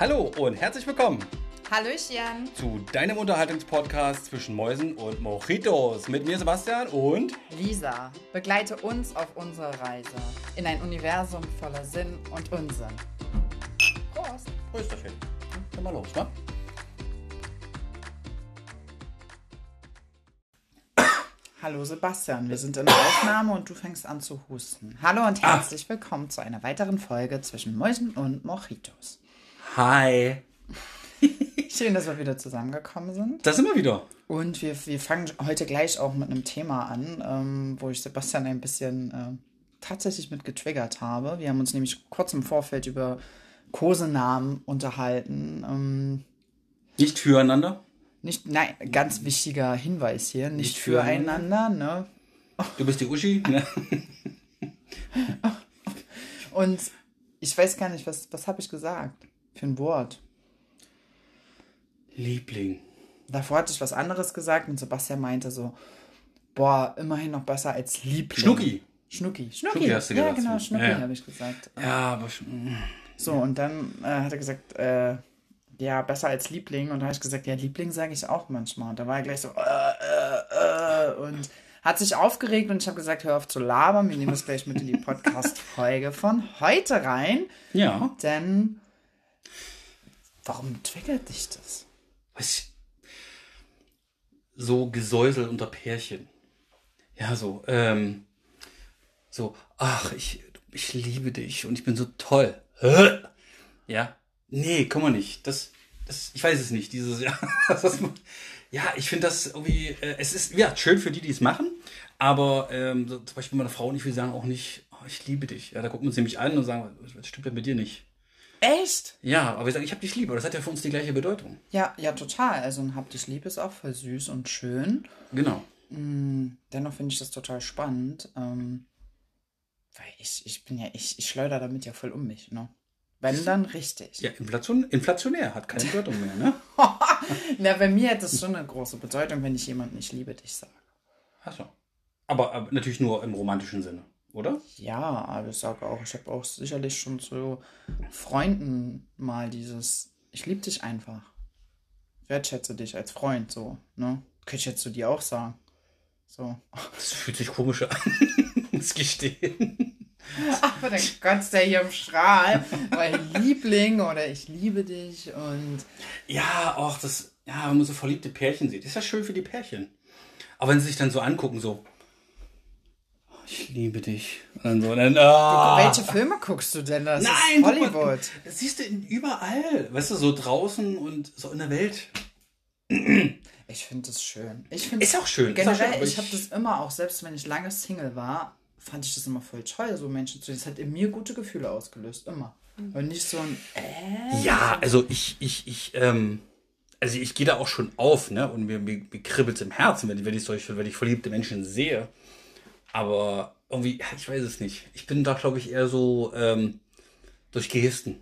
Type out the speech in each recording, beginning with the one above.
Hallo und herzlich willkommen Hallöchen. zu deinem Unterhaltungspodcast zwischen Mäusen und Mojitos. Mit mir Sebastian und Lisa, begleite uns auf unserer Reise in ein Universum voller Sinn und Unsinn. Prost. Prösterchen. Dann mal los, ne? Hallo Sebastian, wir sind in der Aufnahme und du fängst an zu husten. Hallo und herzlich willkommen zu einer weiteren Folge zwischen Mäusen und Mojitos. Hi. Schön, dass wir wieder zusammengekommen sind. Das sind wir wieder. Und wir, wir fangen heute gleich auch mit einem Thema an, ähm, wo ich Sebastian ein bisschen äh, tatsächlich mit getriggert habe. Wir haben uns nämlich kurz im Vorfeld über Kosenamen unterhalten. Ähm, Nicht füreinander. nicht, nein, ganz wichtiger Hinweis hier, nicht, Nicht füreinander. ne? Du bist die Uschi. Ne? Und ich weiß gar nicht, was, was habe ich gesagt für ein Wort. Liebling. Davor hatte ich was anderes gesagt und Sebastian meinte so, boah, immerhin noch besser als Liebling. Schnucki. Schnucki. Schnucki. Schnucki hast du ja, gesagt. genau, Schnucki Ja. habe ich gesagt. Ja, aber sch- So, und dann äh, hat er gesagt, äh, ja, besser als Liebling. Und da habe ich gesagt, ja, Liebling sage ich auch manchmal. Und da war er gleich so, äh, äh, äh, und hat sich aufgeregt und ich habe gesagt, hör auf zu labern, wir nehmen das gleich mit in die Podcast-Folge von heute rein. ja. Denn, warum triggert dich das? Weiß ich, so Gesäusel unter Pärchen. Ja, so, ähm, so, ach, ich, ich liebe dich und ich bin so toll. Ja, nee, kann man nicht. Das, das, ich weiß es nicht, dieses, ja, ja, ich finde das irgendwie, äh, es ist, ja, schön für die, die es machen, aber ähm, so, zum Beispiel meine Frau und ich, wir sagen auch nicht, oh, ich liebe dich. Ja, da gucken wir uns nämlich an und sagen, was stimmt denn mit dir nicht? Echt? Ja, aber wir sagen, ich habe dich lieb, aber das hat ja für uns die gleiche Bedeutung. Ja, ja, total. Also ein Hab dich lieb ist auch voll süß und schön. Genau. Dennoch finde ich das total spannend. Ähm, weil ich, ich bin ja, ich, ich schleuder damit ja voll um mich, ne? Wenn dann richtig. Ja, Inflation, inflationär, hat keine Bedeutung mehr, ne? Na, bei mir hat das schon eine große Bedeutung, wenn ich jemanden ich liebe dich sage. Achso. Aber, aber natürlich nur im romantischen Sinne, oder? Ja, aber ich sage auch, ich habe auch sicherlich schon zu Freunden mal dieses, ich liebe dich einfach. Wertschätze dich als Freund, so, ne? Könnte ich jetzt zu dir auch sagen. So. Das fühlt sich komisch an, muss gestehen. Aber dann kotzt der hier im Strahl, weil Liebling oder ich liebe dich und Ja, auch das, ja, wenn man so verliebte Pärchen sieht, ist ja schön für die Pärchen. Aber wenn sie sich dann so angucken, so, "Oh, ich liebe dich. Und dann so, dann, ah. welche Filme guckst du denn? Das Nein, ist guck mal, Hollywood. Das siehst du in- überall. Weißt du, so draußen und so in der Welt. Ich finde das schön. Ich finde Ist auch schön, ist auch schön, Generell, ich ich- habe das immer auch, selbst wenn ich lange Single war, fand ich das immer voll toll, so Menschen zu. Das hat in mir gute Gefühle ausgelöst, immer. Und nicht so ein, äh, Ja, also ich, ich, ich, ähm, also ich gehe da auch schon auf, ne? Und mir, mir, mir kribbelt im Herzen, wenn, ich- wenn ich solche, wenn ich verliebte Menschen sehe. Aber irgendwie, ich weiß es nicht. Ich bin da, glaube ich, eher so ähm, durch Gesten.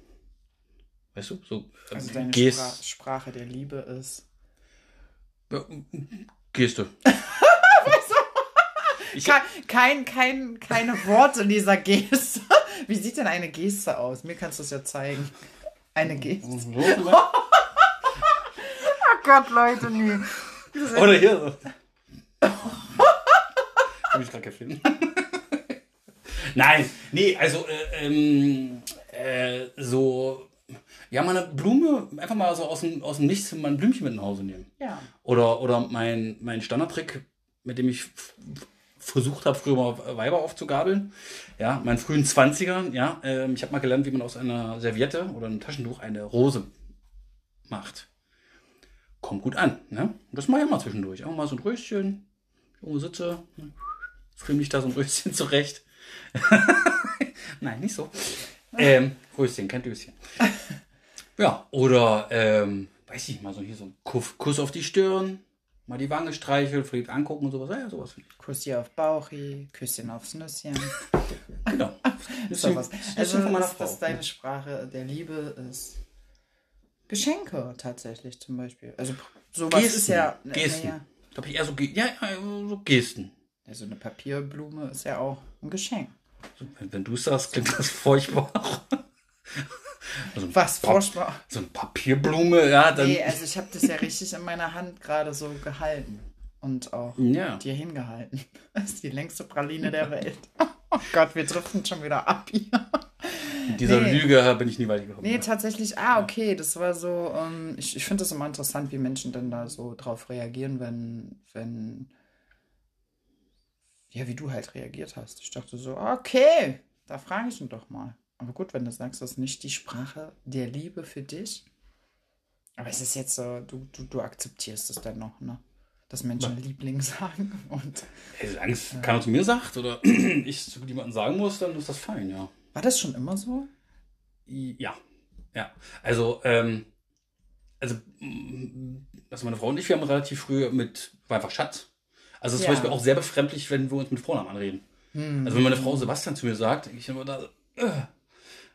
Weißt du? So ähm, also deine Gest, Spra Sprache der Liebe ist. ja, Geste. Kein, kein, kein, keine Worte in dieser Geste. Wie sieht denn eine Geste aus? Mir kannst du es ja zeigen. Eine Geste. Oh Gott, Leute, nee. Oder hier so. Hab ich gerade gefilmt. Nein, nee, also äh, ähm, äh, so, ja, mal eine Blume, einfach mal so aus dem, aus dem Nichts mal ein Blümchen mit nach Hause nehmen. Ja. Oder, oder mein, mein Standardtrick, mit dem ich versucht habe, früher mal Weiber aufzugabeln. Ja, meinen frühen 20ern, ja. Ähm, ich habe mal gelernt, wie man aus einer Serviette oder einem Taschentuch eine Rose macht. Kommt gut an, ne? Und das mache ich immer zwischendurch. Auch mal so ein Röschen. Irgendwo sitze, ne? Fühle mich da so ein Röschen zurecht. Nein, nicht so. Ähm, Röschen, kein Döschen. Ja, oder, ähm, weiß ich mal, so hier so ein Kuff, Kuss auf die Stirn, mal die Wange streicheln, verliebt angucken und sowas. Ja, sowas. Kuss dir auf Bauchi, Küsschen aufs Nüsschen. Genau. Ist doch was. Also, von meiner dass, dass Frau. deine Sprache der Liebe ist. Geschenke tatsächlich zum Beispiel. Also sowas Gesten. ist ja. Gesten. naja, Glaube ich eher so, ja, ja, so Gesten. Also eine Papierblume ist ja auch ein Geschenk. Wenn, wenn du es sagst, klingt das furchtbar. Also Was, furchtbar. So eine Papierblume, ja, dann. Nee, also ich habe das ja richtig in meiner Hand gerade so gehalten. Und auch ja. dir hingehalten. Das ist die längste Praline der Welt. Oh Gott, wir driften schon wieder ab hier. Mit dieser Nee. Lüge bin ich nie weit gekommen. Nee, tatsächlich, ah, okay, das war so, ähm, ich, ich finde das immer interessant, wie Menschen dann da so drauf reagieren, wenn, wenn, ja, wie du halt reagiert hast. Ich dachte so, okay, da frage ich ihn doch mal. Aber gut, wenn du sagst, das ist nicht die Sprache der Liebe für dich. Aber es ist jetzt so, du, du, du akzeptierst es dann noch, ne? Dass Menschen Liebling sagen und. Ey, solange es keiner zu mir sagt oder ich zu jemandem sagen muss, dann ist das fein, ja. War das schon immer so? Ja. Ja. Also, ähm, also, also meine Frau und ich, wir haben relativ früh mit, war einfach Schatz. Also es ist Ja. zum Beispiel auch sehr befremdlich, wenn wir uns mit Vornamen anreden. Hm. Also wenn meine Frau Sebastian zu mir sagt, denke ich immer da, äh,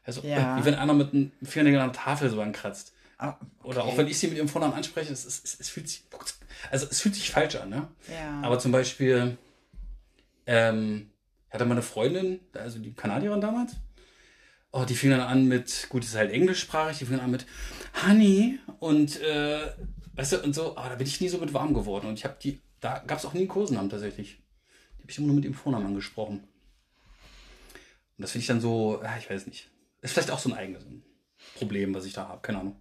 also, Ja. äh, wie wenn einer mit einem Fingernägel an der Tafel so ankratzt. Ah, Oder auch wenn ich sie mit ihrem Vornamen anspreche, es, es, es, fühlt sich, also es fühlt sich falsch an, ne? ja. Aber zum Beispiel, ähm, hatte meine Freundin, also die Kanadierin damals, oh, die fing dann an mit, gut, die ist halt englischsprachig, die fing dann an mit Honey und, äh, weißt du, und so, aber da bin ich nie so mit warm geworden. Und ich habe die, da gab es auch nie einen Kosenamen tatsächlich. Die habe ich immer nur mit dem Vornamen angesprochen. Und das finde ich dann so, ja, ich weiß nicht. Ist vielleicht auch so ein eigenes Problem, was ich da habe, keine Ahnung.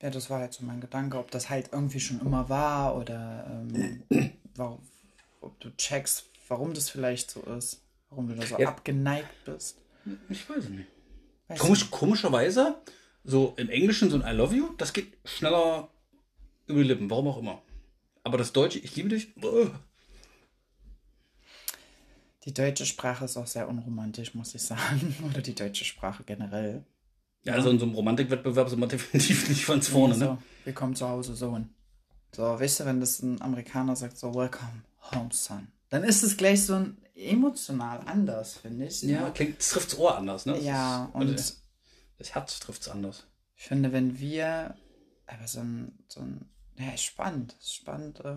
Ja, das war halt so mein Gedanke, ob das halt irgendwie schon immer war oder ähm, warum, ob du checkst, warum das vielleicht so ist, warum du da so Ja. abgeneigt bist. Ich weiß es nicht. Weiß Komisch, komischerweise, so im Englischen so ein I love you, das geht schneller über die Lippen, warum auch immer. Aber das Deutsche, ich liebe dich, äh, Die deutsche Sprache ist auch sehr unromantisch, muss ich sagen. Oder die deutsche Sprache generell. ja, also in so einem Romantikwettbewerb sind wir definitiv nicht ganz vorne, so, ne? willkommen zu Hause, Sohn. So, weißt du, wenn das ein Amerikaner sagt, so, welcome home, son. Dann ist es gleich so ein emotional anders, finde ich. Ja, klingt, es trifft's Ohr anders, ne? Das Ja, ist- und oder das Herz trifft's anders. Ich finde, wenn wir, aber so ein, so ein, ja, ist spannend, ist spannend, äh,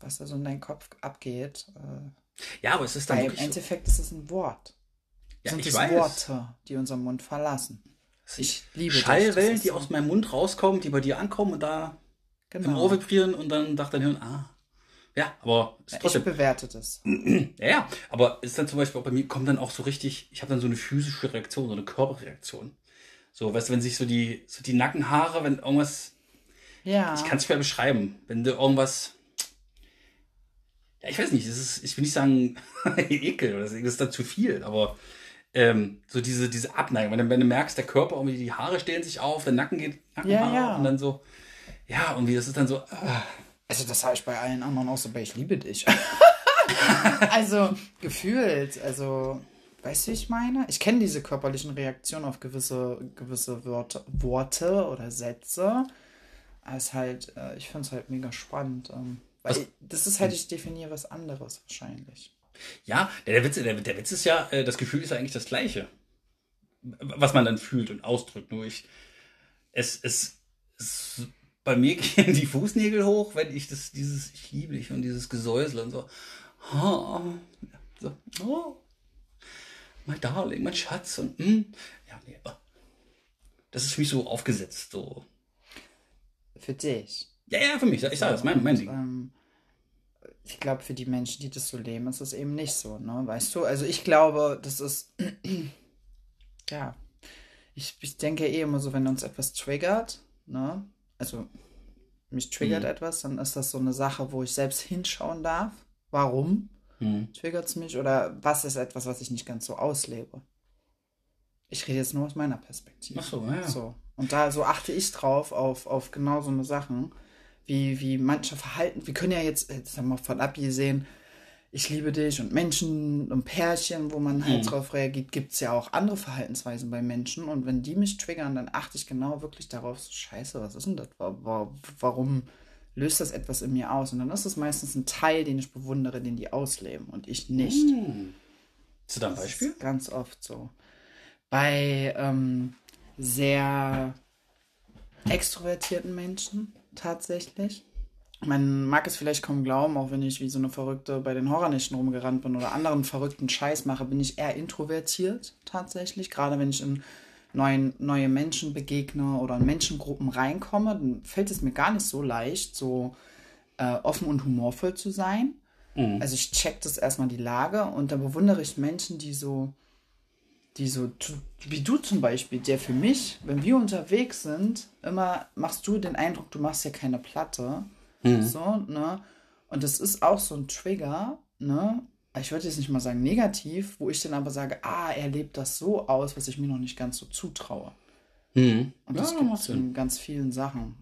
was da so in deinem Kopf abgeht. Äh, Ja, aber es ist dann weil im wirklich so, Endeffekt ist es ein Wort. ja, sind ich es weiß, Worte, die unseren Mund verlassen. Ich liebe Schallwellen, das die aus meinem Mund rauskommen, die bei dir ankommen und da im Genau. Ohr vibrieren und dann dachte dein Hirn, ah, ja, aber ist Ich trotzdem, bewerte das. Ja, ja, aber ist dann zum Beispiel auch bei mir, kommt dann auch so richtig, ich habe dann so eine physische Reaktion, so eine Körperreaktion. So, weißt du, wenn sich so die, so die Nackenhaare, wenn irgendwas, Ja. ich kann es schwer beschreiben, wenn du irgendwas, ja, ich weiß nicht, es ist, ich will nicht sagen Ekel oder das ist dann zu viel, aber ähm, so diese, diese Abneigung, wenn du, wenn du merkst, der Körper, irgendwie die Haare stellen sich auf, der Nacken geht, Nackenhaare ja. und dann so, ja, irgendwie, das ist dann so, ah, Also das habe ich bei allen anderen auch so, bei ich liebe dich. also gefühlt, also weißt du, wie ich meine? Ich kenne diese körperlichen Reaktionen auf gewisse, gewisse Wörter, Worte oder Sätze. Ist halt, äh, ich finde es halt mega spannend. Ähm, weil ich, das ist halt, ich definiere was anderes wahrscheinlich. Ja, der, der, Witz, der, der Witz ist ja, äh, das Gefühl ist ja eigentlich das gleiche. Was man dann fühlt und ausdrückt. Nur ich, es, es, es bei mir gehen die Fußnägel hoch, wenn ich das, dieses, ich liebe dich und dieses Gesäusel und so. Oh, so, oh, mein Darling, mein Schatz und, mm, ja, nee, oh. das ist für mich so aufgesetzt, so. Für dich. Ja, ja, für mich, ich sage das, mein, mein Und, Ding. Ähm, ich glaube, für die Menschen, die das so leben, ist es eben nicht so, ne? Weißt du? Also ich glaube, das ist. ja. Ich, ich denke eh immer so, wenn uns etwas triggert, ne? Also mich triggert Mhm. etwas, dann ist das so eine Sache, wo ich selbst hinschauen darf. Warum Hm. triggert es mich? Oder was ist etwas, was ich nicht ganz so auslebe? Ich rede jetzt nur aus meiner Perspektive. Ach so, ja, ja. So. Und da so achte ich drauf, auf, auf genau so eine Sachen, wie, wie manche Verhalten. Wir können ja jetzt, jetzt haben wir von abgesehen, ich liebe dich und Menschen und Pärchen, wo man halt Mhm. drauf reagiert, gibt es ja auch andere Verhaltensweisen bei Menschen. Und wenn die mich triggern, dann achte ich genau wirklich darauf, so, scheiße, was ist denn das? Wa- wa- Warum löst das etwas in mir aus? Und dann ist es meistens ein Teil, den ich bewundere, den die ausleben und ich nicht. Hm. Da ein Das Beispiel? ganz oft so. Bei ähm, sehr extrovertierten Menschen tatsächlich. Man mag es vielleicht kaum glauben, auch wenn ich wie so eine Verrückte bei den Horrornächten rumgerannt bin oder anderen verrückten Scheiß mache, bin ich eher introvertiert tatsächlich. Gerade wenn ich in neuen, neue Menschen begegne oder in Menschengruppen reinkomme, dann fällt es mir gar nicht so leicht, so äh, offen und humorvoll zu sein. Mhm. Also ich check das erstmal die Lage und da bewundere ich Menschen, die so, die so, wie du zum Beispiel, der für mich, wenn wir unterwegs sind, immer machst du den Eindruck, du machst ja keine Platte. So, ne? Und das ist auch so ein Trigger, ne? Ich würde jetzt nicht mal sagen negativ, wo ich dann aber sage, ah, er lebt das so aus, was ich mir noch nicht ganz so zutraue. Mhm. Und Ja, das das gibt macht es Sinn. in ganz vielen Sachen.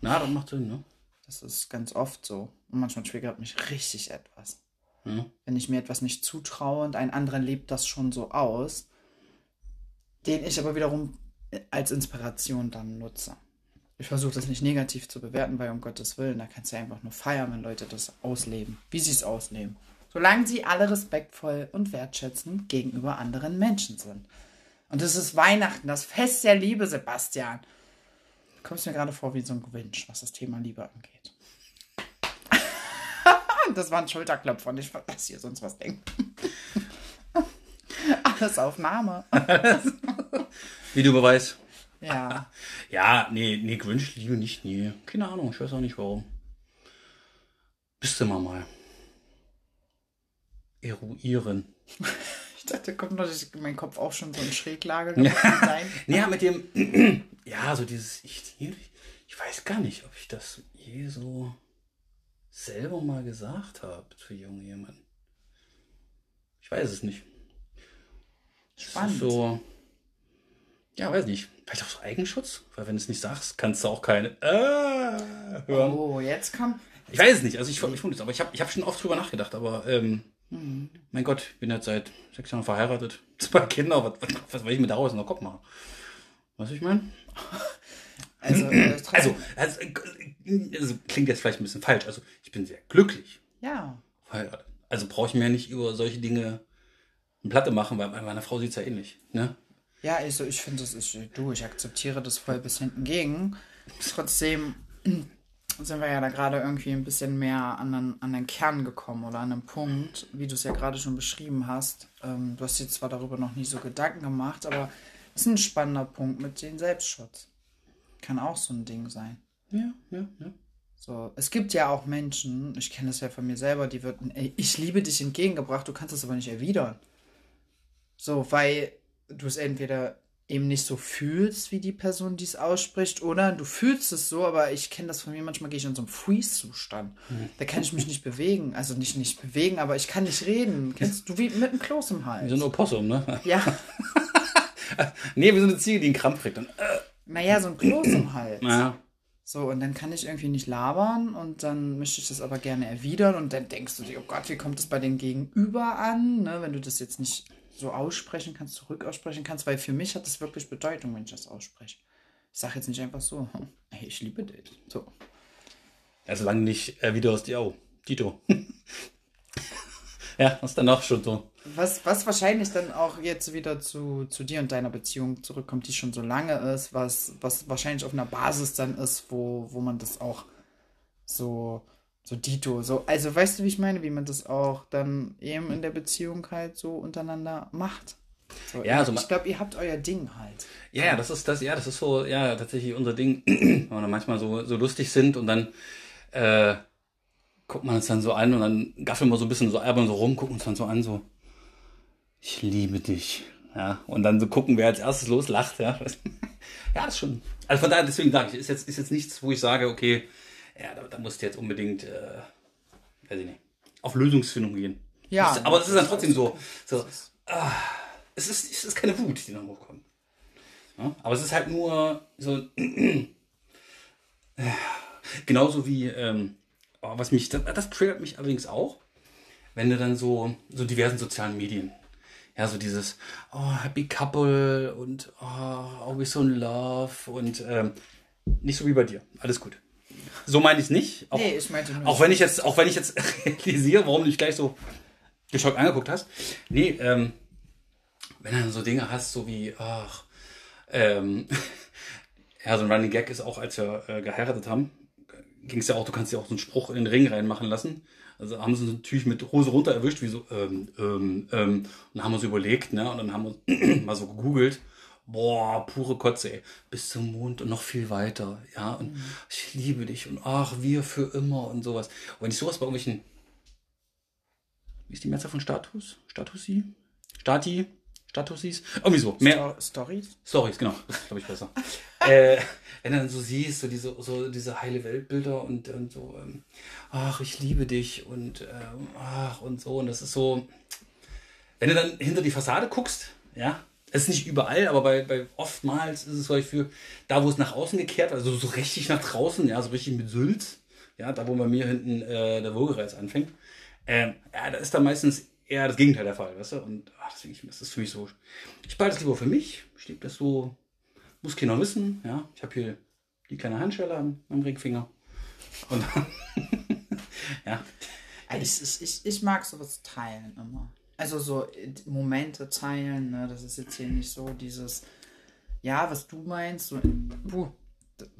Na, das macht Sinn, ne? Das ist ganz oft so. Und manchmal triggert mich richtig etwas. Ja. Wenn ich mir etwas nicht zutraue und ein anderer lebt das schon so aus, den ich aber wiederum als Inspiration dann nutze. Ich versuche das nicht negativ zu bewerten, weil um Gottes Willen, da kannst du ja einfach nur feiern, wenn Leute das ausleben, wie sie es ausleben. Solange sie alle respektvoll und wertschätzend gegenüber anderen Menschen sind. Und es ist Weihnachten, das Fest der Liebe, Sebastian. Du kommst mir gerade vor wie so ein Grinch, was das Thema Liebe angeht. das war ein Schulterklopfer und ich lass hier sonst was denken. Alles Aufnahme. Videobeweis. Ja. Ja, nee, nee, Grinch liebe nicht, nee. Keine Ahnung, ich weiß auch nicht warum. Bist du mal mal. Eruieren. Ich dachte, kommt noch dass mein Kopf auch schon so in Schräglage sein. Nee, ja, mit dem, ja, so dieses, ich, ich weiß gar nicht, ob ich das je so selber mal gesagt habe zu jungen jemanden. Ich weiß es nicht. Spannend. So, ja, weiß nicht. Vielleicht auch so Eigenschutz, weil wenn du es nicht sagst, kannst du auch keine äh, hören. Oh, jetzt kommt. Ich weiß es nicht, also ich, ich finde es, aber ich habe ich hab schon oft drüber nachgedacht, aber ähm, mein Gott, ich bin jetzt seit sechs Jahren verheiratet, zwei Kinder, was, was, was will ich mir daraus in den Kopf machen? Weißt du, ich meine? Also, äh, Also, also, also, klingt jetzt vielleicht ein bisschen falsch, also ich bin sehr glücklich ja. verheiratet. Also brauche ich mir nicht über solche Dinge eine Platte machen, weil bei meiner Frau sieht es ja ähnlich. Ne? Ja, also ich finde, das ist, du, ich akzeptiere das voll bis hinten gegen. Trotzdem sind wir ja da gerade irgendwie ein bisschen mehr an den, an den Kern gekommen oder an den Punkt, wie du es ja gerade schon beschrieben hast. Ähm, du hast dir zwar darüber noch nie so Gedanken gemacht, aber es ist ein spannender Punkt mit dem Selbstschutz. Kann auch so ein Ding sein. Ja, ja, ja. So, es gibt ja auch Menschen, ich kenne das ja von mir selber, die würden, ey, ich liebe dich entgegengebracht, du kannst es aber nicht erwidern. So, weil du es entweder eben nicht so fühlst, wie die Person dies ausspricht, oder du fühlst es so, aber ich kenne das von mir, manchmal gehe ich in so einen Freeze-Zustand. Da kann ich mich nicht bewegen. Also nicht nicht bewegen, aber ich kann nicht reden. Kennst du wie mit einem Kloß im Wie Hals? so ein Opossum, ne? Ja, Nee, wie so eine Ziege, die einen Krampf kriegt. Und, äh, naja, so ein Kloß im Hals. naja. So, und dann kann ich irgendwie nicht labern und dann möchte ich das aber gerne erwidern und dann denkst du dir, oh Gott, wie kommt das bei den Gegenüber an, ne? wenn du das jetzt nicht so aussprechen kannst, zurück aussprechen kannst, weil für mich hat das wirklich Bedeutung, wenn ich das ausspreche. Ich sage jetzt nicht einfach so, hm, ey, ich liebe dich. So. Also lange nicht äh, wieder aus die Au. Tito. ja, was danach schon so. Was, was wahrscheinlich dann auch jetzt wieder zu, zu dir und deiner Beziehung zurückkommt, die schon so lange ist, was, was wahrscheinlich auf einer Basis dann ist, wo, wo man das auch so, so Dito, so, also weißt du, wie ich meine, wie man das auch dann eben in der Beziehung halt so untereinander macht. So, Ja, also ich glaube, ihr habt euer Ding halt. Ja, ja, das ist das, ja, das ist so, ja, tatsächlich unser Ding, wenn wir manchmal so, so lustig sind und dann äh, guckt man uns dann so an und dann gaffeln wir so ein bisschen so albern so rum, gucken uns dann so an, so, ich liebe dich. Ja, und dann so gucken, wer als erstes loslacht, ja. Ja, das ist schon. Also von daher, deswegen sage ich, ist jetzt, ist jetzt nichts, wo ich sage, okay, ja, da, da musst du jetzt unbedingt, äh, weiß ich nicht, auf Lösungsfindung gehen. Ja. Das, aber es ist dann trotzdem so, so, ah, es ist, es ist keine Wut, die dann hochkommt. Ja, aber es ist halt nur so, genauso wie, ähm, oh, was mich, das, das triggert mich allerdings auch, wenn du dann so, so diversen sozialen Medien, ja, so dieses, oh, happy couple und oh, always so in love und ähm, nicht so wie bei dir. Alles gut. So meine ich es nicht. Auch, Nee, ich meinte nur- auch wenn ich jetzt, auch wenn ich jetzt realisiere, warum du dich gleich so geschockt angeguckt hast. Nee, ähm, wenn du dann so Dinge hast, so wie, ach, ähm, ja, so ein Running Gag ist auch, als wir äh, geheiratet haben, ging es ja auch, du kannst ja auch so einen Spruch in den Ring reinmachen lassen. Also haben sie uns natürlich mit Hose runter erwischt, wie so, ähm, ähm, ähm, und haben uns überlegt, ne, und dann haben wir mal so gegoogelt boah, pure Kotze, ey. Bis zum Mond und noch viel weiter, ja. Und Mhm. ich liebe dich und ach, wir für immer und sowas. Und wenn ich sowas bei irgendwelchen, wie ist die Mehrzahl von Status? Statusi? Stati? Statusis? Irgendwie so. Mehr, Sto- Stories? Stories, genau, das ist, glaube ich, besser. äh, wenn du dann so siehst, so diese, so diese heile Weltbilder und, und so, ähm, ach, ich liebe dich und ähm, ach und so. Und das ist so, wenn du dann hinter die Fassade guckst, ja, es ist nicht überall, aber bei, bei oftmals ist es für da, wo es nach außen gekehrt, also so richtig nach draußen, ja, so richtig mit Sülz, ja, da wo bei mir hinten äh, der Wogereiz anfängt, ähm, ja, da ist dann meistens eher das Gegenteil der Fall, weißt du? Und ach, deswegen, das ist für mich so, ich behalte das lieber für mich, ich lebe das so, muss keiner wissen, ja, ich habe hier die kleine Handschelle am, am Ringfinger und ja, Ich, ich, ich, ich mag sowas teilen immer. Also so äh, Momente teilen, ne? Das ist jetzt hier nicht so dieses, ja, was du meinst, so, puh,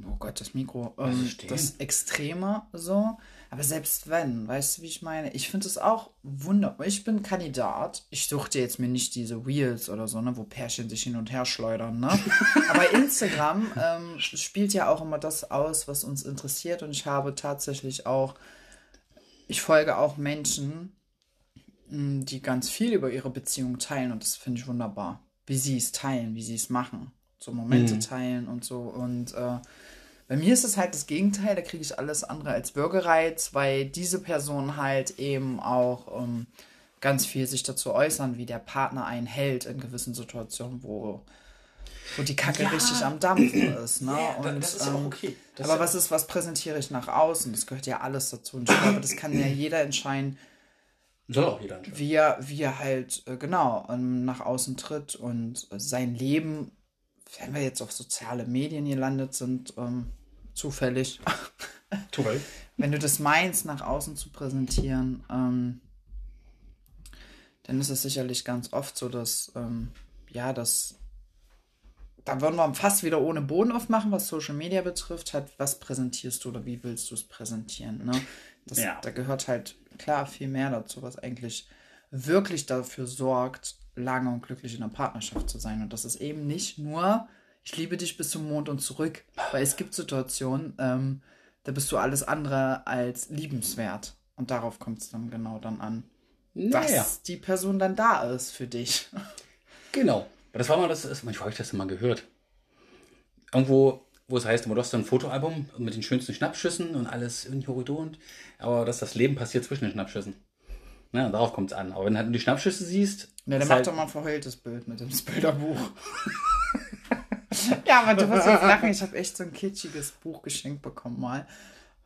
oh Gott, das Mikro, ähm, das Extreme so. Aber selbst wenn, weißt du, wie ich meine? Ich finde es auch wunderbar. Ich bin Kandidat. Ich suche dir jetzt mir nicht diese Reels oder so, ne, wo Pärchen sich hin und her schleudern, ne? Aber Instagram ähm, spielt ja auch immer das aus, was uns interessiert. Und ich habe tatsächlich auch ich folge auch Menschen, die ganz viel über ihre Beziehung teilen und das finde ich wunderbar. Wie sie es teilen, wie sie es machen. So Momente teilen und so. Und äh, bei mir ist es halt das Gegenteil, da kriege ich alles andere als Bürgerreiz, weil diese Personen halt eben auch ähm, ganz viel sich dazu äußern, wie der Partner einen hält in gewissen Situationen, wo, wo die Kacke Ja. richtig am Dampfen ist. Ne? Ja, und, das ist ja auch ähm, okay. Das aber was ist, was präsentiere ich nach außen? Das gehört ja alles dazu. Und ich glaube, das kann ja jeder entscheiden, soll auch jeder entscheiden. wie er, wie er halt, äh, genau, ähm, nach außen tritt und äh, sein Leben, wenn wir jetzt auf soziale Medien gelandet sind, ähm, zufällig, Toll. wenn du das meinst, nach außen zu präsentieren, ähm, dann ist es sicherlich ganz oft so, dass, ähm, ja, das, da würden wir fast wieder ohne Boden aufmachen, was Social Media betrifft, halt, was präsentierst du oder wie willst du es präsentieren, ne? Das, Ja. Da gehört halt, klar, viel mehr dazu, was eigentlich wirklich dafür sorgt, lange und glücklich in einer Partnerschaft zu sein. Und das ist eben nicht nur, ich liebe dich bis zum Mond und zurück, weil es gibt Situationen, ähm, da bist du alles andere als liebenswert. Und darauf kommt es dann genau dann an, dass Naja. die Person dann da ist für dich. Genau. Aber Das war mal das, das manchmal habe ich das mal gehört. Irgendwo, wo es heißt, du hast so ein Fotoalbum mit den schönsten Schnappschüssen und alles in Horizont, aber dass das Leben passiert zwischen den Schnappschüssen. Ja, darauf kommt es an. Aber wenn du halt die Schnappschüsse siehst, Ja, ist dann mach halt, doch mal ein verheultes Bild mit dem Bilderbuch. ja, aber du wirst jetzt lachen. Ich habe echt so ein kitschiges Buch geschenkt bekommen mal.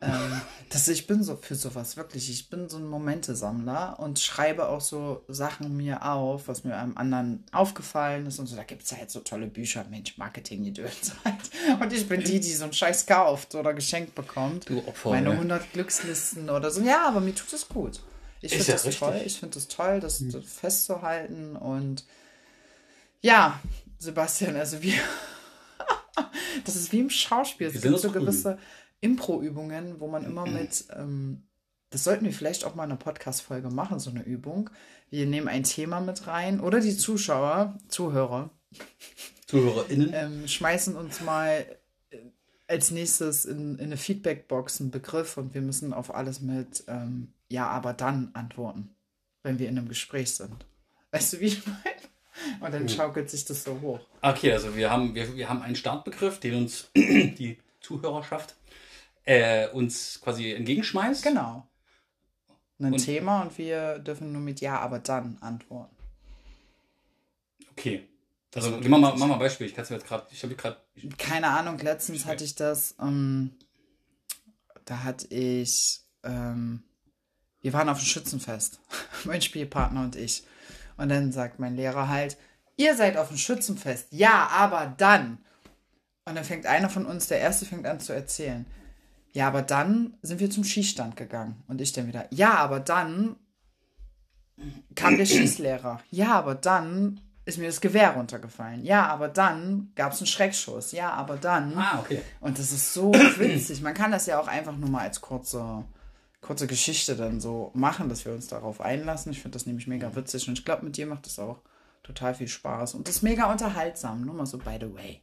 Ähm, das, ich bin so für sowas, wirklich. Ich bin so ein Momentesammler und schreibe auch so Sachen mir auf, was mir einem anderen aufgefallen ist und so. Da gibt es ja halt so tolle Bücher, Mensch, Marketing, die halt. Und ich bin die, die so einen Scheiß kauft oder geschenkt bekommt. Du Opfer, Meine ne? 100 Glückslisten oder so. Ja, aber mir tut es gut. Ich finde ja das richtig. Hm. toll. Ich finde es toll, das das festzuhalten. Und ja, Sebastian, also wir. das ist wie im Schauspiel. Es gibt so grün. Impro-Übungen, wo man immer mit. Ähm, das sollten wir vielleicht auch mal in einer Podcast-Folge machen, so eine Übung. Wir nehmen ein Thema mit rein oder die Zuschauer, Zuhörer, ZuhörerInnen. ähm, schmeißen uns mal äh, als nächstes in, in eine Feedback-Box einen Begriff und wir müssen auf alles mit ähm, Ja, aber dann antworten, wenn wir in einem Gespräch sind. Weißt du, wie ich meine? Und dann schaukelt sich das so hoch. Okay, also wir haben, wir, wir haben einen Startbegriff, den uns die Zuhörerschaft äh, uns quasi entgegenschmeißt. Genau. Ein Und- Thema und wir dürfen nur mit Ja, aber dann antworten. Okay. Also mach mal, mach mal ein Beispiel. Ich kann es mir jetzt gerade, ich habe gerade, keine Ahnung, letztens hatte ich das, ähm, da hatte ich, ähm, wir waren auf dem Schützenfest, mein Spielpartner und ich. Und dann sagt mein Lehrer halt, ihr seid auf dem Schützenfest, ja, aber dann. Und dann fängt einer von uns, der erste fängt an zu erzählen. Ja, aber dann sind wir zum Schießstand gegangen. Und ich dann wieder, ja, aber dann kam der Schießlehrer. Ja, aber dann ist mir das Gewehr runtergefallen. Ja, aber dann gab es einen Schreckschuss. Ja, aber dann. ah, okay. Und das ist so witzig. Man kann das ja auch einfach nur mal als kurze, kurze Geschichte dann so machen, dass wir uns darauf einlassen. Ich finde das nämlich mega witzig und ich glaube, mit dir macht das auch total viel Spaß und ist mega unterhaltsam, nur mal so by the way.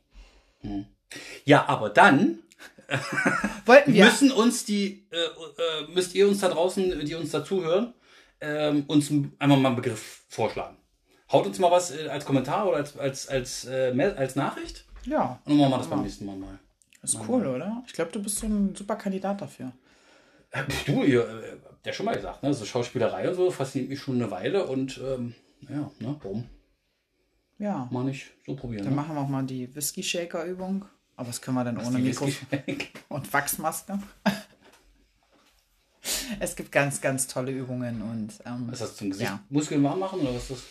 Ja, aber dann Wollten wir. müssen uns die, äh, äh, müsst ihr uns da draußen, die uns dazuhören, ähm, uns einmal mal einen Begriff vorschlagen. Haut uns mal was äh, als Kommentar oder als, als, als, äh, als Nachricht. ja, Und dann machen wir das beim nächsten Mal mal. ist cool, oder? Ich glaube, du bist so ein super Kandidat dafür. Äh, Du, ihr, habt ja schon mal gesagt, ne? so Schauspielerei und so fasziniert mich schon eine Weile und ähm, ja, ne, warum Ja. mal nicht so probieren? Dann Ne? machen wir auch mal die Whisky-Shaker-Übung. Aber das können wir dann ohne Die Mikro und Wachsmaske. es gibt ganz, ganz tolle Übungen und ähm, Was ist das zum Gesicht? Ja. Muskeln warm machen oder was ist das?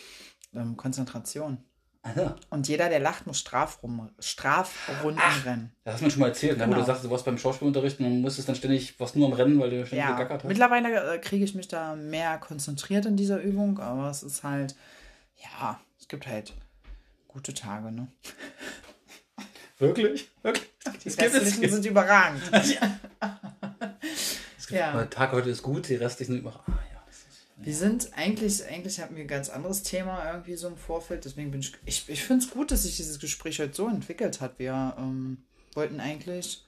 ähm, Konzentration. Aha. Und jeder, der lacht, muss Strafrum, Strafrunden rennen. Das hast du mir schon mal erzählt, ne? wo Genau. du sagst, du warst beim Schauspielunterricht und musstest dann ständig, was nur am Rennen, weil du ständig Ja, gegackert hast. mittlerweile äh, kriege ich mich da mehr konzentriert in dieser Übung, aber es ist halt, ja, es gibt halt gute Tage, ne? Wirklich? Wirklich? Die Es es restlichen sind überragend. ja. Der Tag heute ist gut, die restlichen sind immer. Ah, ja, das ist, Wir sind eigentlich, eigentlich hatten wir ein ganz anderes Thema irgendwie so im Vorfeld, deswegen bin ich, ich, ich finde es gut, dass sich dieses Gespräch heute so entwickelt hat. Wir ähm, wollten eigentlich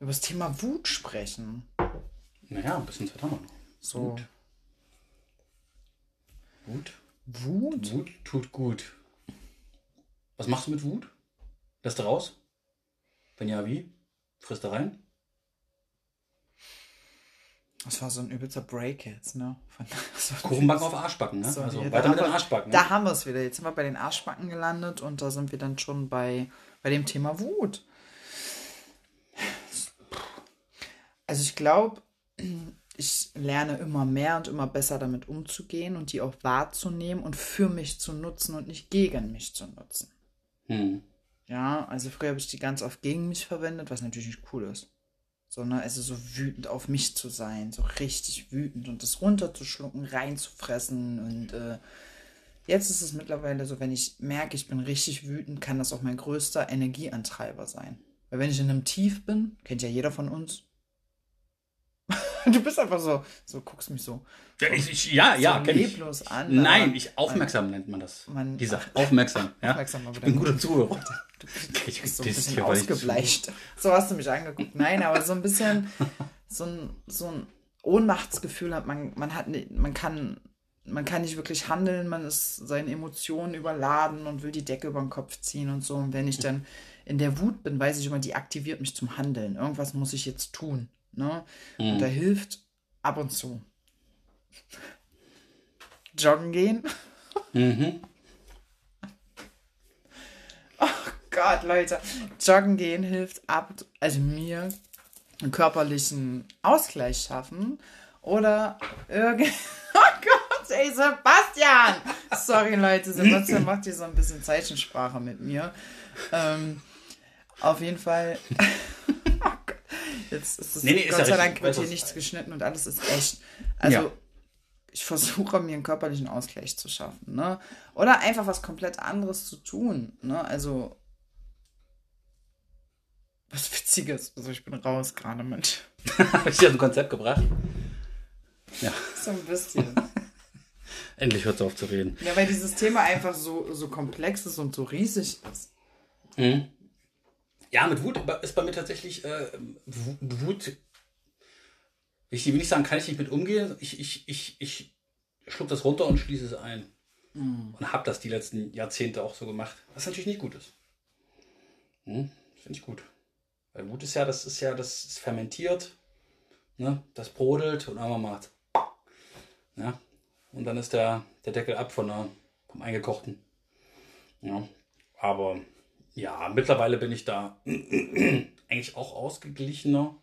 über das Thema Wut sprechen. naja, ein bisschen Zeit haben wir noch. So. Gut. Wut. Wut? Wut tut gut. Was machst du mit Wut? Lässt du raus? Wenn ja, wie? Frisst du rein? Das war so ein übelster Break jetzt, ne? Von, so Kuchenbacken auf Arschbacken, ne? So, also weiter da mit den Arschbacken. Da haben wir es wieder. Jetzt sind wir bei den Arschbacken gelandet und da sind wir dann schon bei, bei dem Thema Wut. Also ich glaube, ich lerne immer mehr und immer besser damit umzugehen und die auch wahrzunehmen und für mich zu nutzen und nicht gegen mich zu nutzen. Hm. Ja, also früher habe ich die ganz oft gegen mich verwendet, was natürlich nicht cool ist. Sondern also so wütend auf mich zu sein, so richtig wütend und das runterzuschlucken, reinzufressen. Und äh, jetzt ist es mittlerweile so, wenn ich merke, ich bin richtig wütend, kann das auch mein größter Energieantreiber sein. Weil wenn ich in einem Tief bin, kennt ja jeder von uns. du bist einfach so, so guckst mich so, Ja, ich, ich, ja, ja, so kenn ich. leblos an. Nein, ich aufmerksam nennt man das. man- Dieser aufmerksam. Ja? Aufmerksam, aber ich bin guter Zuhörer. Du Ich bist so ein bisschen hier, ausgebleicht. So hast du mich angeguckt. Nein, aber so ein bisschen so ein, so ein Ohnmachtsgefühl hat man, man hat, man kann, man kann nicht wirklich handeln, man ist seinen Emotionen überladen und will die Decke über den Kopf ziehen und so. Und wenn ich dann in der Wut bin, weiß ich immer, die aktiviert mich zum Handeln. Irgendwas muss ich jetzt tun. Ne? Und da hilft ab und zu. Joggen gehen. Mhm. Gott, Leute. Joggen gehen hilft ab, also mir, einen körperlichen Ausgleich schaffen. Oder irgend. Oh Gott, ey, Sebastian! Sorry, Leute, Sebastian macht hier so ein bisschen Zeichensprache mit mir. Ähm, auf jeden Fall. Jetzt ist es Nee, nee, Gott sei. Dank wird hier nichts geschnitten und alles ist echt. Also, Ja. ich versuche mir einen körperlichen Ausgleich zu schaffen, ne? Oder einfach was komplett anderes zu tun, ne? Also was Witziges. Also ich bin raus gerade mit. Habe ich dir ein Konzept gebracht? Ja, So ein bisschen. endlich hört sie auf zu reden. ja, weil dieses Thema einfach so, so komplex ist und so riesig ist. Mhm. Ja, mit Wut ist bei mir tatsächlich äh, Wu- Wut. Ich will nicht sagen, kann ich nicht mit umgehen. Ich, ich, ich, ich schluck das runter und schließe es ein. Und habe das die letzten Jahrzehnte auch so gemacht. Was natürlich nicht gut ist. Hm, Finde ich gut. Weil Wut ist ja, das ist ja, das ist fermentiert. Ne? Das brodelt und einmal macht. Ja. Und dann ist der, der Deckel ab von der, vom Eingekochten. Ja. Aber ja, mittlerweile bin ich da eigentlich auch ausgeglichener.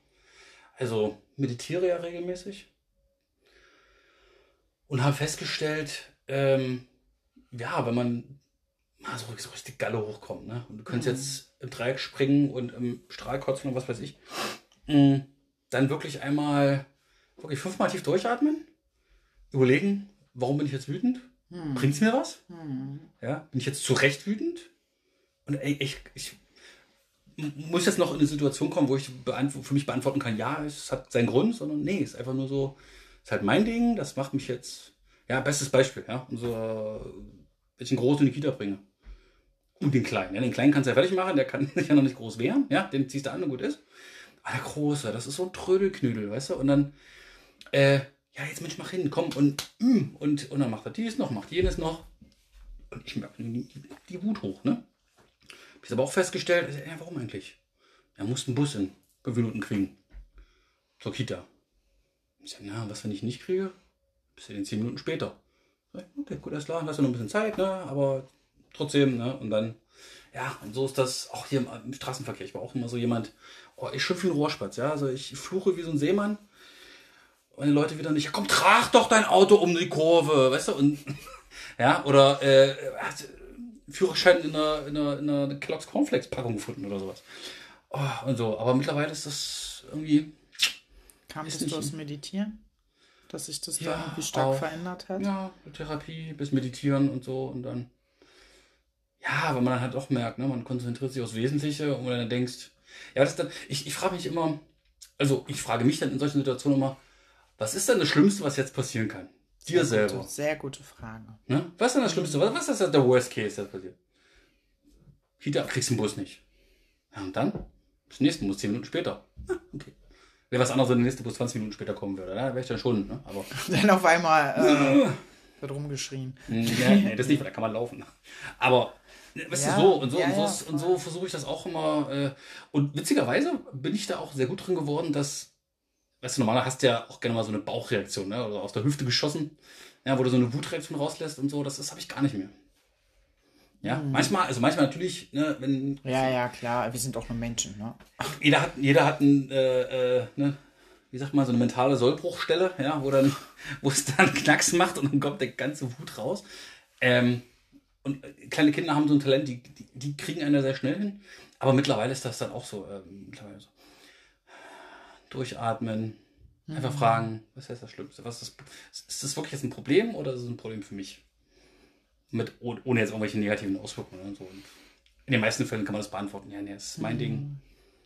Also meditiere ja regelmäßig. Und habe festgestellt, ähm, ja, wenn man mal so, so richtig Galle hochkommt, ne? Und du könntest jetzt im Dreieck springen und im Strahl kotzen und was weiß ich. mm, Dann wirklich einmal, wirklich fünfmal tief durchatmen. Überlegen, warum bin ich jetzt wütend? Bringt's mir was? Ja, bin ich jetzt zu Recht wütend? Und ey, ich, ich muss jetzt noch in eine Situation kommen, wo ich für mich beantworten kann, ja, es hat seinen Grund, sondern nee, es ist einfach nur so, es ist halt mein Ding, das macht mich jetzt, ja, bestes Beispiel, ja, unser wenn ich den Großen in die Kita bringe. Und den Kleinen. Ja, den Kleinen kannst du ja fertig machen, der kann sich ja noch nicht groß wehren. Ja, den ziehst du an und gut ist. Aber der Große, das ist so ein Trödelknödel, weißt du? Und dann, äh, ja, jetzt Mensch, mach hin, komm und, mm, und, und dann macht er dies noch, macht jenes noch. Und ich merke die Wut hoch, ne? Ich aber auch festgestellt, ja, warum eigentlich? Er muss einen Bus in fünf Minuten kriegen. Zur Kita. Ich sage, na, was, wenn ich nicht kriege? Bis in zehn Minuten später. Okay, gut, alles klar, hast du noch ein bisschen Zeit, ne? Aber trotzdem, ne? Und dann, ja, und so ist das auch hier im, im Straßenverkehr. Ich war auch immer so jemand, oh, ich schimpfe wie ein Rohrspatz, ja. Also ich fluche wie so ein Seemann. Und die Leute wieder nicht, ja komm, trag doch dein Auto um die Kurve, weißt du? Und ja, oder äh, hat Führerschein in einer, in einer, in einer Kellogg's Cornflakes-Packung gefunden oder sowas. Oh, und so. Aber mittlerweile ist das irgendwie. Kam Ist das nicht- durchs Meditieren? Dass sich das Ja, da irgendwie stark auch. verändert hat? Ja, Therapie bis Meditieren und so und dann. Ja, weil man dann halt auch merkt, ne, man konzentriert sich aufs Wesentliche und dann denkst, ja, das ist dann, ich, ich frage mich immer, also ich frage mich dann in solchen Situationen immer, was ist denn das Schlimmste, was jetzt passieren kann? Dir sehr selber. Gute, sehr gute Frage. Ne? Was ist denn das Schlimmste? Was, was ist der Worst Case, der passiert? Kita, kriegst den Bus nicht. Ja, und dann? Bis zum nächsten Bus, 10 Minuten später. Ah, okay. Wäre was anderes, wenn der nächste Bus 20 Minuten später kommen würde. Da wäre ich dann schon, ne? Aber. Dann auf einmal äh, wird rumgeschrien. nee, nee, das nicht, weil da kann man laufen. Aber, weißt Ja, du, so und so ja, und so, ja, so versuche ich das auch immer. Äh, und witzigerweise bin ich da auch sehr gut drin geworden, dass, weißt du, normalerweise hast du ja auch gerne mal so eine Bauchreaktion, ne? Oder aus der Hüfte geschossen, ja, wo du so eine Wutreaktion rauslässt und so. Das, das habe ich gar nicht mehr. Ja, manchmal, also manchmal natürlich, ne, wenn Ja, ja, klar. Wir sind auch nur Menschen, ne? jeder hat, jeder hat ein, äh, äh, ne, wie sagt man, so eine mentale Sollbruchstelle, ja, wo dann, wo es dann Knacks macht und dann kommt der ganze Wut raus. Ähm, und äh, kleine Kinder haben so ein Talent, die, die, die kriegen einen da sehr schnell hin. Aber mittlerweile ist das dann auch so, ähm, mittlerweile so. Durchatmen, einfach fragen, was ist das Schlimmste? Was ist, das, ist das wirklich jetzt ein Problem oder ist es ein Problem für mich? Mit, oh- ohne jetzt irgendwelche negativen Auswirkungen und so. Und in den meisten Fällen kann man das beantworten. Ja, nee, das ist mein Ding.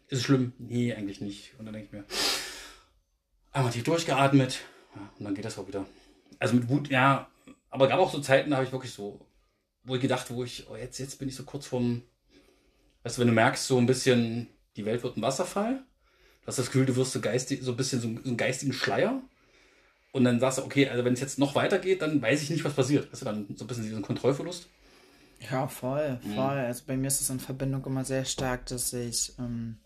Ist es schlimm? Nee, eigentlich nicht. Und dann denke ich mir, einmal tief durchgeatmet ja, und dann geht das auch wieder. Also mit Wut, ja, aber gab auch so Zeiten, da habe ich wirklich so, wo ich gedacht, wo ich, oh, jetzt, jetzt bin ich so kurz vorm, weißt du, wenn du merkst, so ein bisschen, die Welt wird ein Wasserfall, hast das Gefühl, du wirst so geistig, so ein bisschen so, einen- so einen geistigen Schleier und dann sagst du, okay, also wenn es jetzt noch weitergeht, dann weiß ich nicht, was passiert. Weißt du, dann so ein bisschen diesen Kontrollverlust. Ja, voll, voll. Also bei mir ist es in Verbindung immer sehr stark, dass ich, ähm,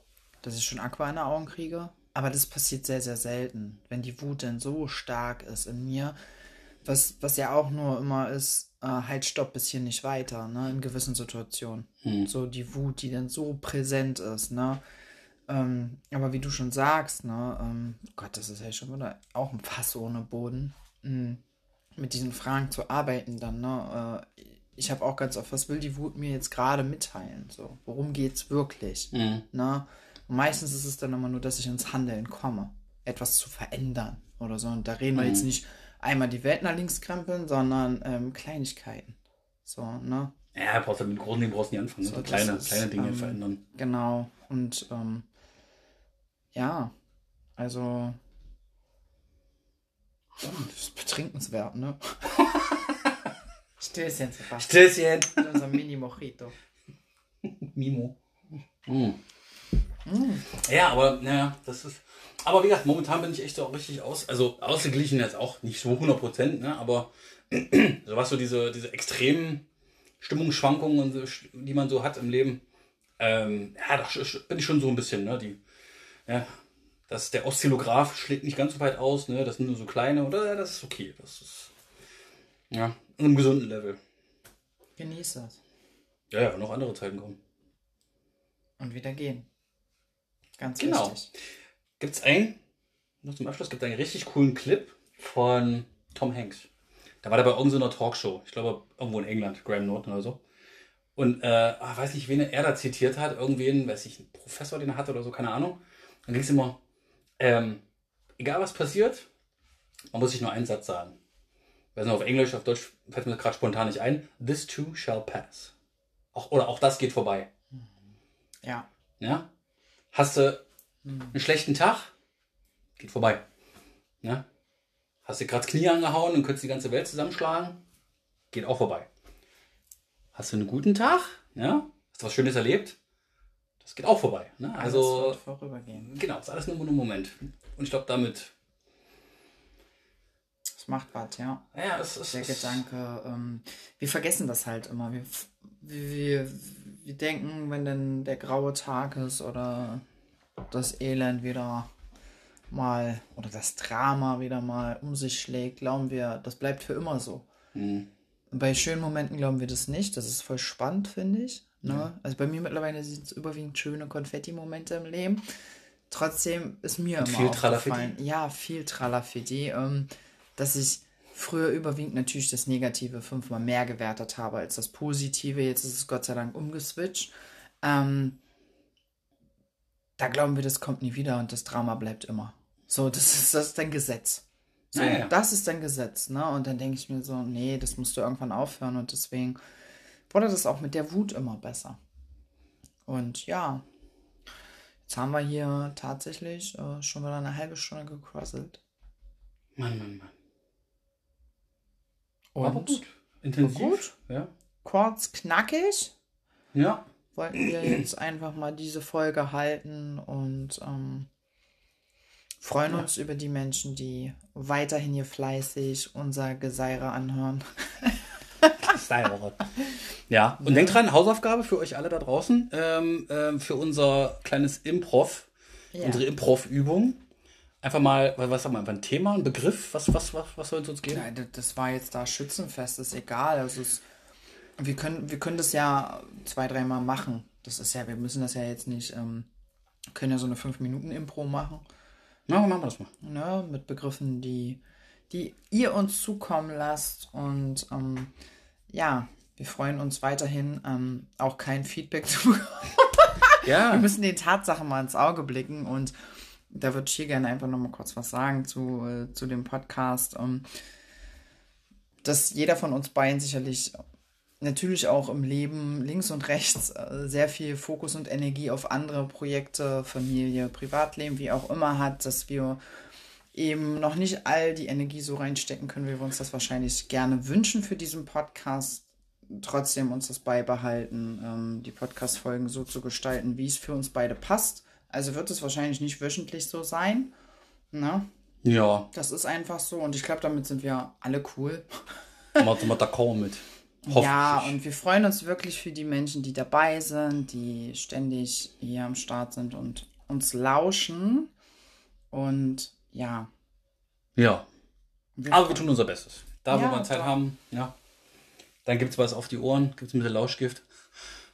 dass ich schon Aqua in den Augen kriege. Aber das passiert sehr, sehr selten. Wenn die Wut dann so stark ist in mir, was, was ja auch nur immer ist, äh, halt stopp bis hier nicht weiter, ne, in gewissen Situationen. So die Wut, die dann so präsent ist, ne. Ähm, aber wie du schon sagst, ne, ähm, Gott, das ist ja schon wieder auch ein Fass ohne Boden. Mm, mit diesen Fragen zu arbeiten dann, ne? Äh, ich habe auch ganz oft, was will die Wut mir jetzt gerade mitteilen? So, worum geht's wirklich? Ne? Und meistens ist es dann immer nur, dass ich ins Handeln komme, etwas zu verändern oder so. Und da reden wir jetzt nicht einmal die Welt nach links krempeln, sondern ähm, Kleinigkeiten. So, ne? Ja, brauchst du mit großen Dingen brauchst du nicht anfangen. Ne? So, das kleine, ist, kleine Dinge ähm, verändern. Genau. Und ähm, ja, also das ist betrinkenswert, ne? Stößchen, Sebastian. Stößchen. Mit unserem Mini-Mojito. Mimo. Mm. Ja, aber naja, das ist. Aber wie gesagt, momentan bin ich echt so richtig aus. Also ausgeglichen jetzt auch nicht so 100 Prozent, ne? aber so was so diese, diese extremen Stimmungsschwankungen, und so, die man so hat im Leben, ähm, ja, da bin ich schon so ein bisschen, ne? Die, ja, das, der Oszillograph schlägt nicht ganz so weit aus, ne? Das sind nur so kleine, oder? Ja, das ist okay. Das ist ja, an einem gesunden Level. Genieß das. Ja, ja, noch andere Zeiten kommen. Und wieder gehen. Ganz Genau. wichtig. Gibt es einen, noch zum Abschluss, gibt einen richtig coolen Clip von Tom Hanks. Da war der bei irgendeiner Talkshow, ich glaube irgendwo in England, Graham Norton oder so. Und äh, ah, weiß nicht, wen er da zitiert hat, irgendwen, weiß ich, einen Professor, den er hatte oder so, keine Ahnung. Dann ging es immer, ähm, egal was passiert, man muss sich nur einen Satz sagen. Weiß nicht, auf Englisch, auf Deutsch fällt mir gerade spontan nicht ein. This too shall pass. Auch, oder auch das geht vorbei. Ja. Ja? Hast du einen schlechten Tag? Geht vorbei. Ja? Hast du gerade das Knie angehauen und könntest die ganze Welt zusammenschlagen? Geht auch vorbei. hast du einen guten Tag, ja, hast du was Schönes erlebt, das geht auch vorbei. Ne? Alles Also, wird vorübergehen. genau, ist alles nur ein Moment. Und ich glaube, damit, Das macht was, ja. ja, es ist. Der es- Gedanke, ähm, wir vergessen das halt immer. Wir, wir, wir denken, wenn dann der graue Tag ist oder das Elend wieder mal oder das Drama wieder mal um sich schlägt, glauben wir, das bleibt für immer so. Hm. Bei schönen Momenten glauben wir das nicht. Das ist voll spannend, finde ich. Ne? Also bei mir mittlerweile sind es überwiegend schöne Konfetti-Momente im Leben. Trotzdem ist mir immer viel aufgefallen, ja, viel Tralafitti, ähm, dass ich früher überwiegend natürlich das Negative fünfmal mehr gewertet habe als das Positive. Jetzt ist es Gott sei Dank umgeswitcht. Ähm, da glauben wir, das kommt nie wieder und das Drama bleibt immer. So, das ist, das ist ein Gesetz. So, Ja, ja. das ist ein Gesetz, ne? Und dann denke ich mir so, nee, das musst du irgendwann aufhören und deswegen wurde das auch mit der Wut immer besser. Und ja, jetzt haben wir hier tatsächlich äh, schon wieder eine halbe Stunde gequasselt. Mann, Mann, Mann. Und Aber gut. Intensiv. gut. Ja. kurz, knackig Ja. wollten wir jetzt einfach mal diese Folge halten und ähm, freuen uns über die Menschen, die weiterhin hier fleißig unser Geseire anhören. Style. Ja, und denkt dran, Hausaufgabe für euch alle da draußen, ähm, ähm, für unser kleines Improv, Ja. unsere Improv-Übung. Einfach mal, was sagen wir, einfach ein Thema, ein Begriff, was, was, was, was soll es uns geben? Ja, das war jetzt da Schützenfest, ist egal. Also es, wir, können, wir können das ja zwei, dreimal machen. Das ist ja, wir müssen das ja jetzt nicht, ähm, können ja so eine 5-Minuten-Impro machen. Na, machen wir das mal. ne, mit Begriffen, die, die ihr uns zukommen lasst. Und ähm, ja, wir freuen uns weiterhin, ähm, auch kein Feedback zu bekommen. Wir Ja, müssen den Tatsachen mal ins Auge blicken und da würde ich hier gerne einfach nochmal kurz was sagen zu, äh, zu dem Podcast. Ähm, dass jeder von uns beiden sicherlich natürlich auch im Leben links und rechts äh, sehr viel Fokus und Energie auf andere Projekte, Familie, Privatleben, wie auch immer hat, dass wir eben noch nicht all die Energie so reinstecken können, wie wir uns das wahrscheinlich gerne wünschen für diesen Podcast. Trotzdem uns das beibehalten, ähm, die Podcast-Folgen so zu gestalten, wie es für uns beide passt. Also wird es wahrscheinlich nicht wöchentlich so sein. Ne? ja, Das ist einfach so und ich glaube, damit sind wir alle cool. sind wir d'accord mit. Ja, und wir freuen uns wirklich für die Menschen, die dabei sind, die ständig hier am Start sind und uns lauschen. Und ja. Ja, Wir aber wir tun unser Bestes. Da, Ja, wo wir Zeit doch. haben, ja. Dann gibt es was auf die Ohren, gibt es ein bisschen Lauschgift.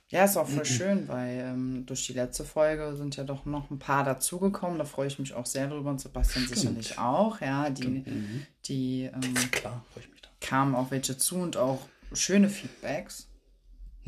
Ja, ist auch voll schön, weil ähm, durch die letzte Folge sind ja doch noch ein paar dazugekommen. Da freue ich mich auch sehr drüber und Sebastian sicherlich auch. Ja, die, die ähm, Klar, freue ich mich da. kamen auch welche zu und auch schöne Feedbacks.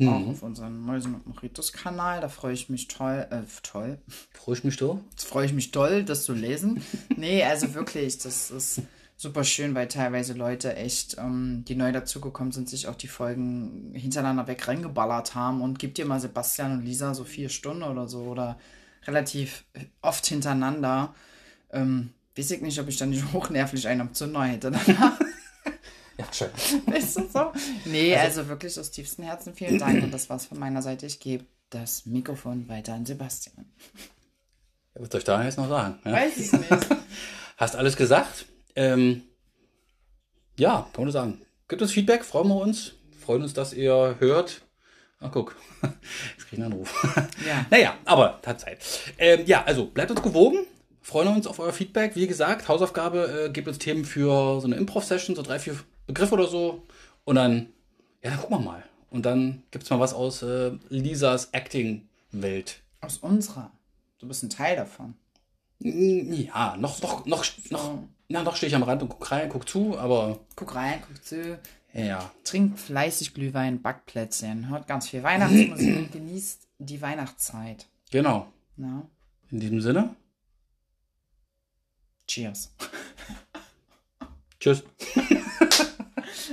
Mhm. Auch auf unserem Mäusen und Moritus-Kanal. Da freue ich mich toll. Äh, toll. Freue ich mich da. Jetzt freue ich mich doll, das zu lesen. Nee, also wirklich, das ist super schön, weil teilweise Leute echt, ähm, die neu dazugekommen sind, sich auch die Folgen hintereinander weg reingeballert haben und gibt dir mal Sebastian und Lisa so vier Stunden oder so oder relativ oft hintereinander. Ähm, weiß ich nicht, ob ich dann nicht hochnervlich einen am Zünder hätte. Ja, schön. Ist das so? Nee, also, wirklich aus tiefstem Herzen vielen Dank und das war's von meiner Seite. Ich gebe das Mikrofon weiter an Sebastian. Was soll ich da jetzt noch sagen? Ja? Weiß ich nicht. Hast alles gesagt. Ähm, ja, kann man sagen. Gibt uns Feedback, freuen wir uns. Freuen uns, dass ihr hört. Ach, guck. Jetzt krieg ich einen Anruf. Ja. Naja, aber hat Zeit. Ähm, ja, also bleibt uns gewogen. Freuen uns auf euer Feedback. Wie gesagt, Hausaufgabe, äh, gebt uns Themen für so eine Improv-Session, so drei, vier Begriffe oder so. Und dann, ja, dann gucken wir mal. Und dann gibt's mal was aus äh, Lisas Acting-Welt. Aus unserer. Du bist ein Teil davon. Ja, noch, noch, noch, noch, na, noch stehe ich am Rand und guck rein, guck zu, aber Guck rein, guck zu. ja. Trinkt fleißig Glühwein, Backplätzchen, hört ganz viel Weihnachtsmusik und genießt die Weihnachtszeit. Genau. Na? In diesem Sinne, Cheers. tschüss.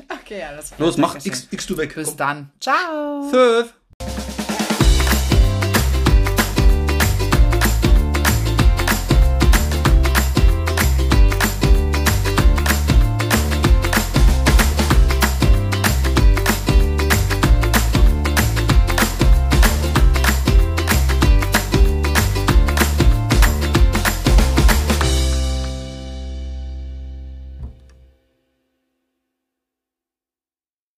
Okay, alles klar. Los, mach. X, X du weg. Bis Komm. dann. Ciao. Fünf.